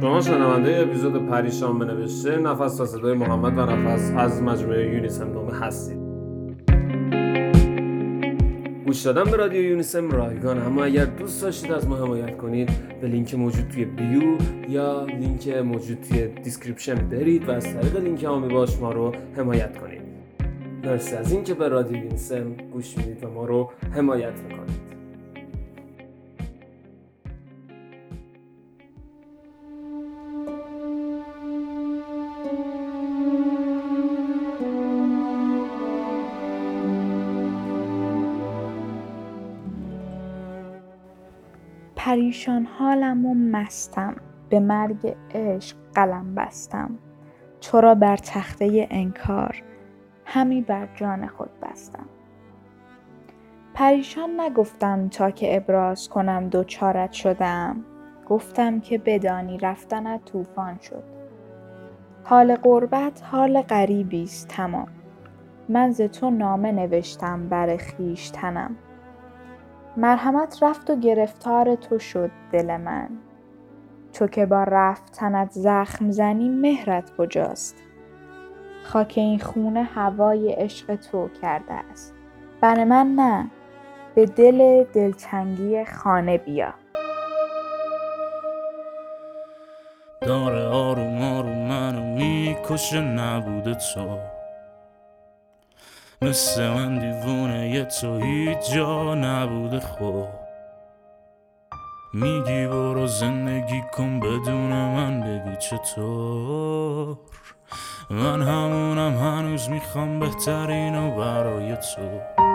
شما شنونده اپیزود پریشان به نوشته نفس با صدای محمد و نفس از مجموعه یونیسم نامه هستید. گوش دادن به رادیو یونیسم رایگان اما اگر دوست داشتید از ما حمایت کنید به لینک موجود توی bio یا لینک موجود توی description برید و از طریق لینک حامی باش ما رو حمایت کنید. مرسی از اینکه به رادیو یونیسم گوش می‌دید و ما رو حمایت می‌کنید. پریشان حالم و مستم. به مرگ عشق قلم بستم. چرا بر تخته انکار. همی بر جان خود بستم. پریشان نگفتم تا که ابراز کنم دوچارت شدم. گفتم که بدانی رفتنت طوفان شد. حال غربت حال غریبی است تمام. من ز تو نامه نوشتم بر خویشتنم. مرحمت رفت و گرفتار تو شد دل من. تو که با رفتنت زخم زنی مهرت کجاست؟ خاک این خونه هوای عشق تو کرده است. بر من نه به دل دلتنگی خانه بیا. داره آروم آروم منو می‌کشه نبوده تو. مثل من دیوونه یه تو هیچ جا نبوده. خب میگی برو زندگی کن بدون من بگو چطور؟ من همونم هنوز می‌خوام بهترینو برای تو.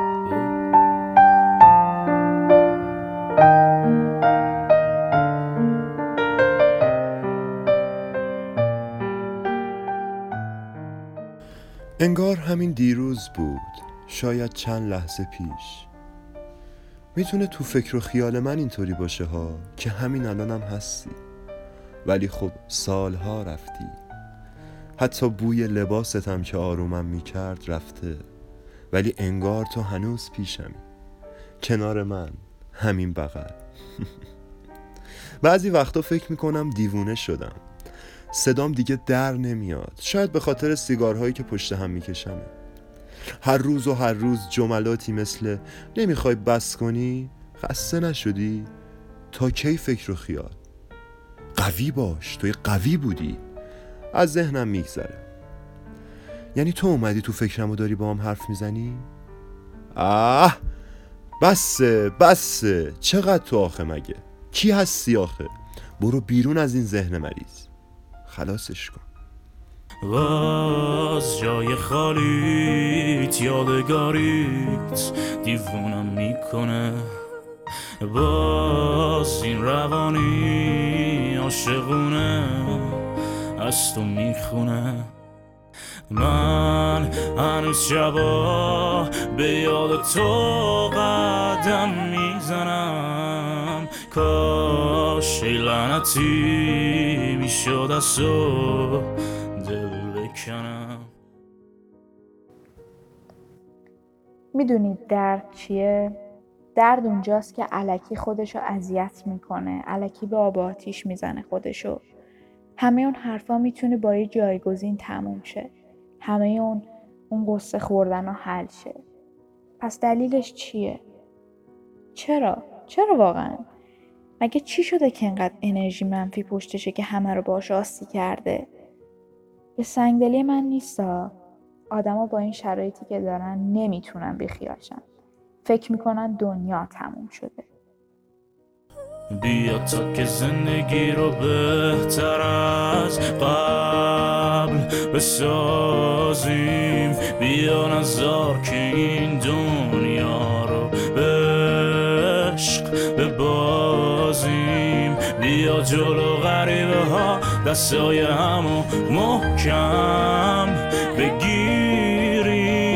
انگار همین دیروز بود شاید چند لحظه پیش. می‌تونه تو فکر و خیال من اینطوری باشه ها که همین الانم هستی. ولی خب سالها رفتی. حتی بوی لباستم که آرومم می‌کرد رفته. ولی انگار تو هنوز پیشمی. کنار من همین بغل. بعضی وقتا فکر می‌کنم دیوونه شدم. صدام دیگه در نمیاد. شاید به خاطر سیگارهایی که پشت هم میکشمه. هر روز و هر روز جملاتی مثل نمی‌خوای بس کنی خسته نشدی تا کی فکر و خیال؟ قوی باش توی قوی بودی. از ذهنم میگذره. یعنی تو اومدی تو فکرم و داری با هم حرف می‌زنی؟ آه! بسه بسه. چقدر تو آخه مگه؟ کی هستی آخه؟ برو بیرون از این ذهن مریض. خلاصش کن. باز جای خالیت یادگاریت دیوونم می‌کنه. باز این روانی عاشقونه از تو می‌خونه. من هنوز شبا به یاد تو قدم می‌زنم. ای لعنتی می‌شد از دل بکنم می‌دونید درد چیه؟ درد اونجاست که علکی خودشو اذیت می‌کنه علکی به آب آتیش می‌زنه خودشو همه اون حرفا می‌تونه با یه جایگزین تموم شه همه اون اون قصه خوردن و حل شه پس دلیلش چیه؟ چرا؟ چرا واقعا؟ مگه چی شده که انقدر انرژی منفی پشتشه که همه رو باش آستی کرده؟ به سنگدلی من نیستا. آدما با این شرایطی که دارن نمی‌تونن بیخیالشن. فکر می‌کنن دنیا تموم شده. بیا تا که زندگی رو بهتر از قبل بسازیم. بیا نزار که این دنیا. جلو غریبه ها دستای همو محکم. بگیریم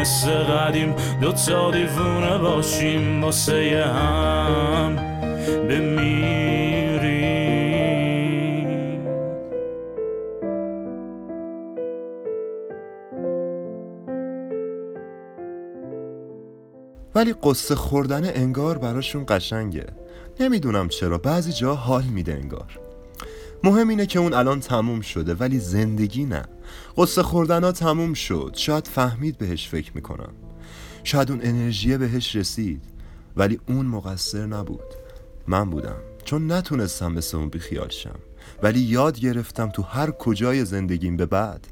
مثل قدیم دوتا دیوونه باشیم واسه هم. بمیریم ولی قصه خوردن انگار براشون قشنگه. نمی‌دونم چرا بعضی جا حال میده انگار. مهم اینه که اون الان تموم شده ولی زندگی نه. قصه خوردن ها تموم شد. شاید فهمید بهش فکر می‌کنم. شاید اون انرژیه بهش رسید. ولی اون مقصر نبود. من بودم. چون نتونستم مثل اون بیخیال شم. ولی یاد گرفتم تو هر کجای زندگیم به بعد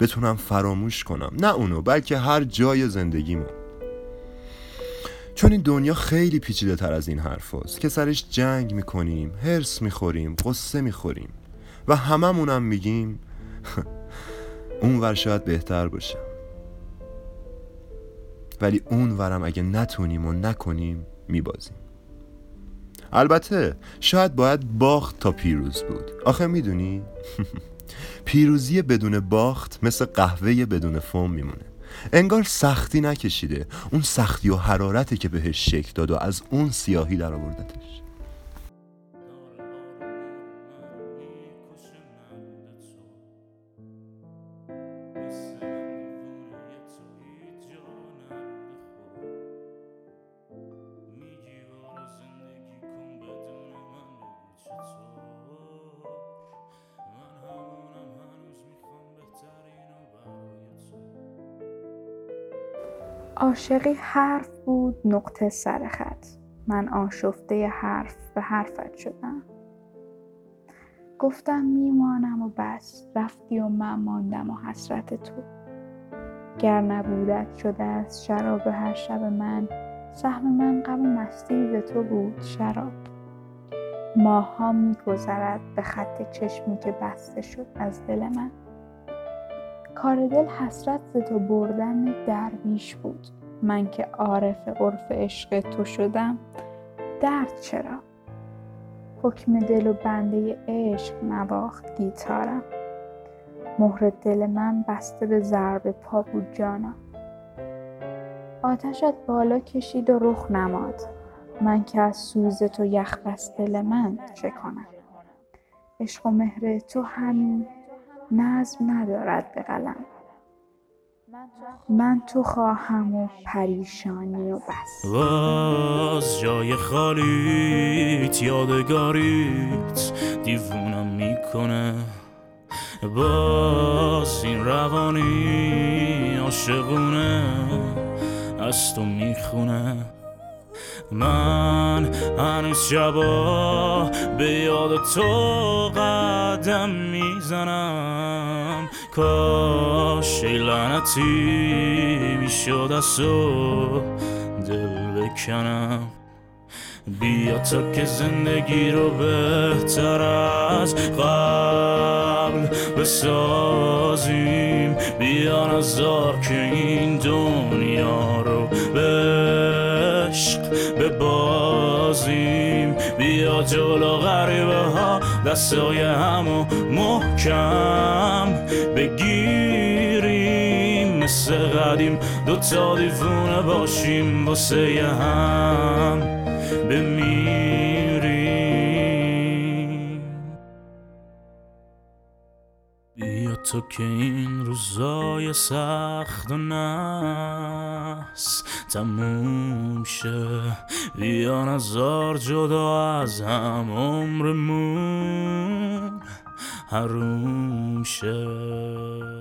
بتونم فراموش کنم. نه اونو بلکه هر جای زندگیمو. چون این دنیا خیلی پیچیده تر از این حرف هست که سرش جنگ می‌کنیم هرس می‌خوریم قصه می‌خوریم و هممونم میگیم اون ور شاید بهتر باشه. ولی اون ورم اگه نتونیم و نکنیم میبازیم. البته شاید باید باخت تا پیروز بود. آخه می‌دونی؟ پیروزی بدون باخت مثل قهوه بدون فوم میمونه. انگار سختی نکشیده. اون سختی و حرارتی که بهش شکل داد و از اون سیاهی در آوردتش عاشقی حرف بود نقطه سر خط. من آشفته حرف به حرفت شدم. گفتم میمانم و بس رفتی و من ماندم و حسرت تو. گر نبودت شده از شراب هر شب من سهم من و مستی ز تو بود شراب. ماها میگذرد به خط چشمی که بسته شد از دل من. کار دل حسرت ز تو بردن درویش بود. من که عارف عرف عشق تو شدم درد چرا؟ حکم دل و بنده عشق نواخت گیتارم. مهر دل من بسته به ضرب پا بود جانا. آتشت بالا کشید و رخ نماد. من که از سوز تو یخ بست دل من چه کنم؟ عشق و مهر تو همین نظم ندارد به قلم. من تو خواهم. و پریشانی و بس. باز جای خالیت یادگاریت دیوونم می‌کنه. باز این روانی عاشقونه از تو می‌خونه. من هنوز شبا به یاد تو قدم می‌زنم. کاش لعنتی می‌شد از تو دل بکنم. بیا تا که زندگی رو بهتر از قبل بسازیم. بیا نزار که این دنیا رو به عشق ببازیم بیا جلو غریبه ها دستای همو محکم بگیریم. مثل قدیم دوتا دیوونه باشیم واسه هم. بمیریم تو که این روزای سخت و نس تموم شه. بیا نزار جدا از هم عمرمون حروم شه.